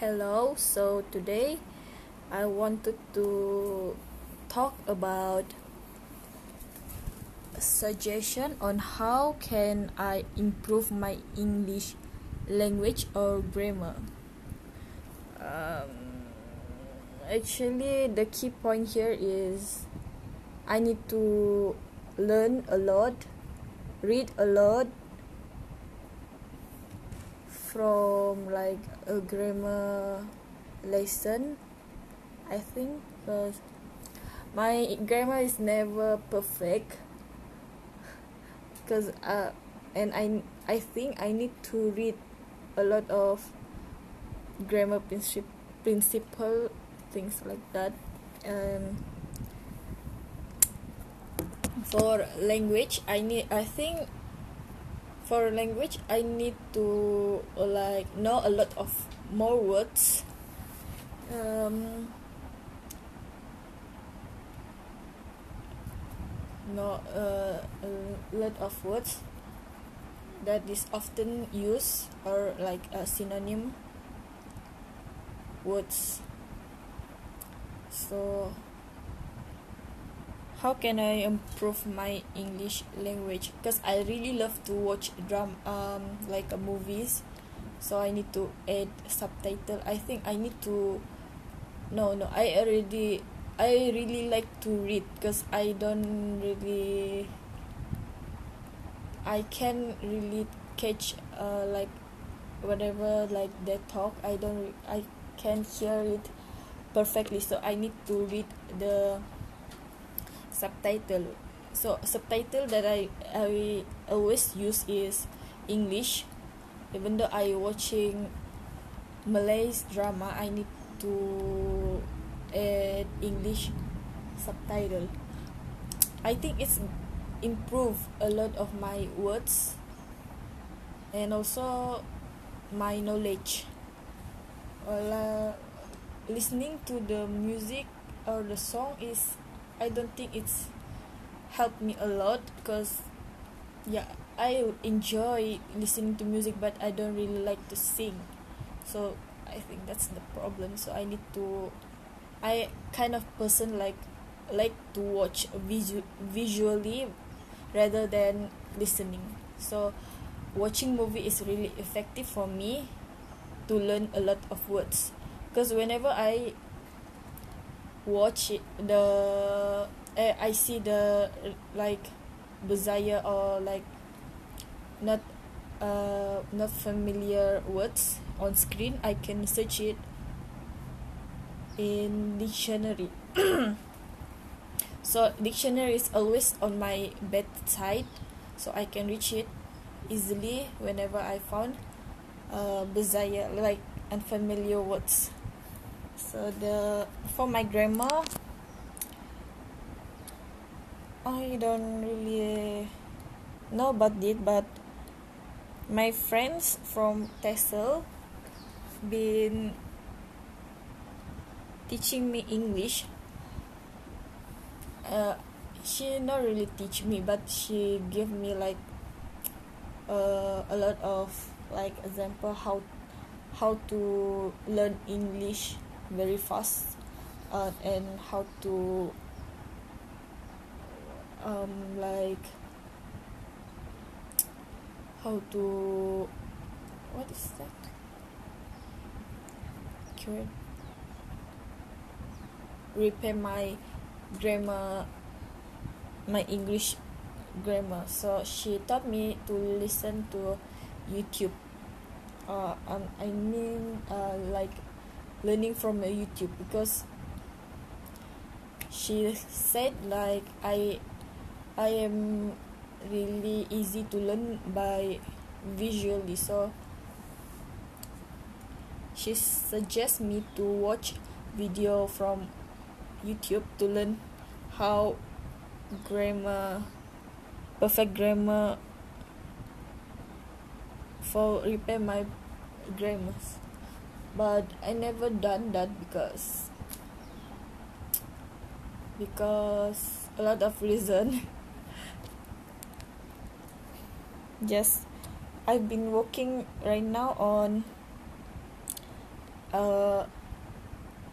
Hello, so today I wanted to talk about a suggestion on how can I improve my English language or grammar. Um, actually, the key point here is I need to learn a lot, read a lot from like a grammar lesson I think because my grammar is never perfect because uh and I I think I need to read a lot of grammar principle principle things like that um for language I need I think for language I need to uh, like know a lot of more words. Um know uh, a lot of words that is often used or like a synonym words. So how can I improve my English language? Because I really love to watch drum um like a movies. So I need to add subtitle. I think I need to no no I already I really like to read because I don't really I can really catch uh like whatever like they talk. I don't I can hear it perfectly. So I need to read the subtitle. So subtitle that I I always use is English. Even though I watching Malay drama I need to add English subtitle. I think it's improve a lot of my words and also my knowledge. Well uh, listening to the music or the song is I don't think it's helped me a lot because yeah I enjoy listening to music but I don't really like to sing. So I think that's the problem. So I need to I kind of person like like to watch visu- visually rather than listening. So watching movie is really effective for me to learn a lot of words. Because whenever I watch it, the uh, I see the like desire or like not uh not familiar words on screen I can search it in dictionary. So dictionary is always on my bedside so I can reach it easily whenever I found uh desire like unfamiliar words so the for my grammar I don't really know about it but my friends from TESOL been teaching me English. Uh, she not really teach me but she give me like uh, a lot of like example how how to learn English very fast uh, and how to um like how to what is that? Okay repair my grammar my English grammar. So she taught me to listen to YouTube. Uh um, I mean uh like learning from YouTube because she said like I I am really easy to learn by visually. So she suggests me to watch video from YouTube to learn how grammar perfect grammar for repair my grammars but I never done that because because a lot of reason. Just I've been working right now on uh,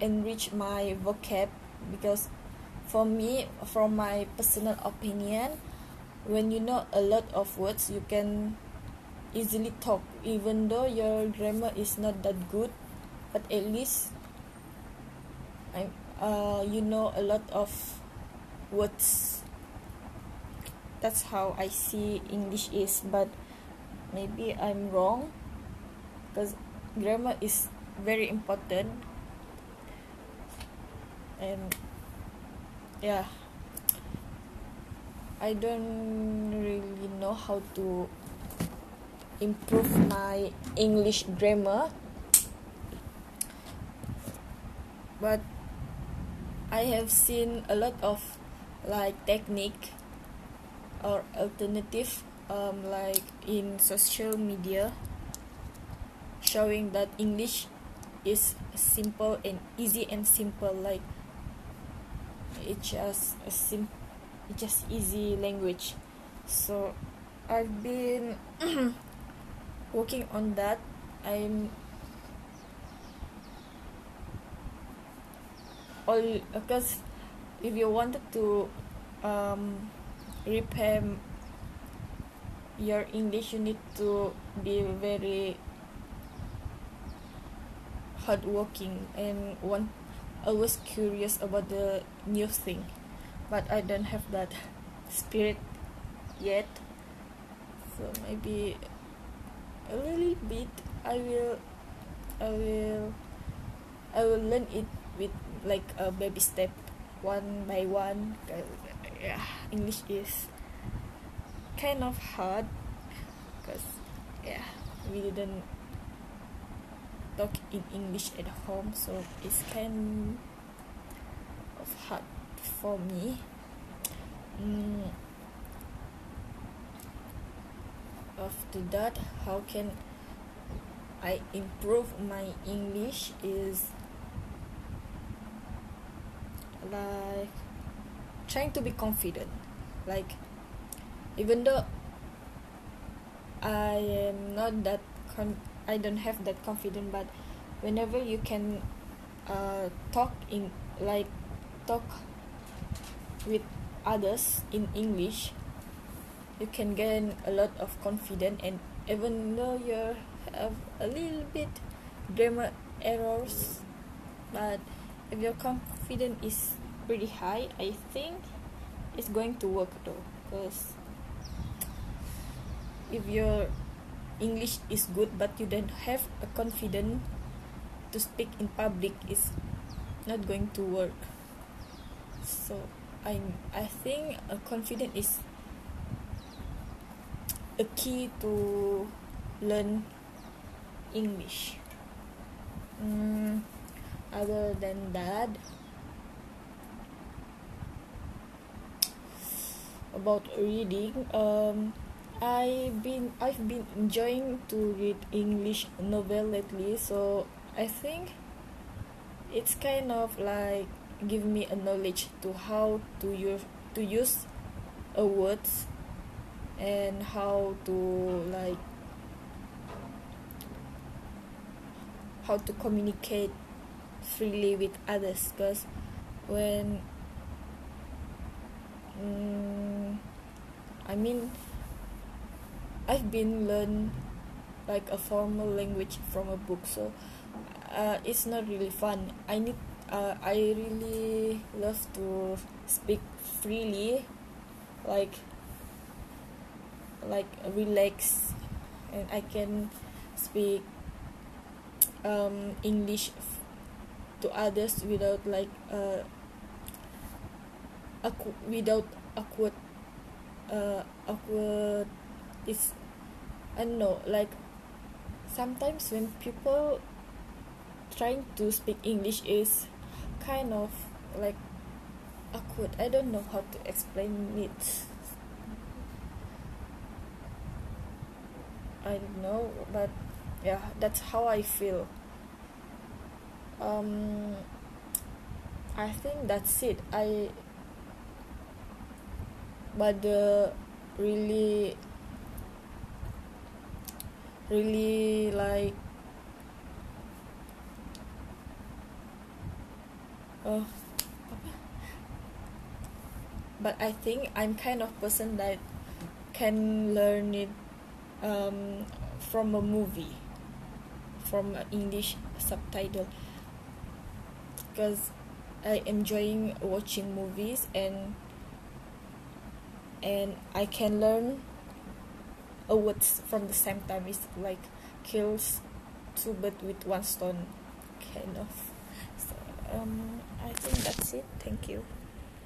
enrich my vocab because for me from my personal opinion when you know a lot of words you can easily talk even though your grammar is not that good but at least I, uh, you know a lot of words. That's how I see English is but maybe I'm wrong because grammar is very important. And yeah. I don't really know how to improve my English grammar but I have seen a lot of like technique or alternative um, like in social media showing that English is simple and easy and simple like it's just a sim it's just easy language. So I've been working on that. I'm all because if you wanted to um, repair your English you need to be very hardworking and want always curious about the new thing. But I don't have that spirit yet. So maybe a little bit I will I will I will learn it with like a baby step one by one yeah English is kind of hard because yeah we didn't talk in English at home so it's kind of hard for me mm. after that how can I improve my English is like trying to be confident. Like even though I am not that con- I don't have that confidence but whenever you can uh, talk in like talk with others in English you can gain a lot of confidence. And even though you have a little bit grammar errors but if your confidence is pretty high I think it's going to work though because if your English is good but you don't have a confidence to speak in public is not going to work. So I I think a confidence is a key to learn English. Mm, other than that about reading um I've been I've been enjoying to read English novel lately so I think it's kind of like give me a knowledge to how to use to use a words and how to like how to communicate freely with others because when mm, I mean I've been learn like a formal language from a book so uh, it's not really fun. I need uh, I really love to speak freely like like relax and I can speak um, English to others without like uh, without awkward uh, awkward it's I don't know like sometimes when people trying to speak English is kind of like awkward. I don't know how to explain it. I don't know but yeah that's how I feel. Um I think that's it. I but the really really like uh, but I think I'm kind of person that can learn it um, from a movie from English subtitle. Because I enjoying watching movies and and I can learn a words from the same time. It's like kills two birds with one stone kind of. So um I think that's it. Thank you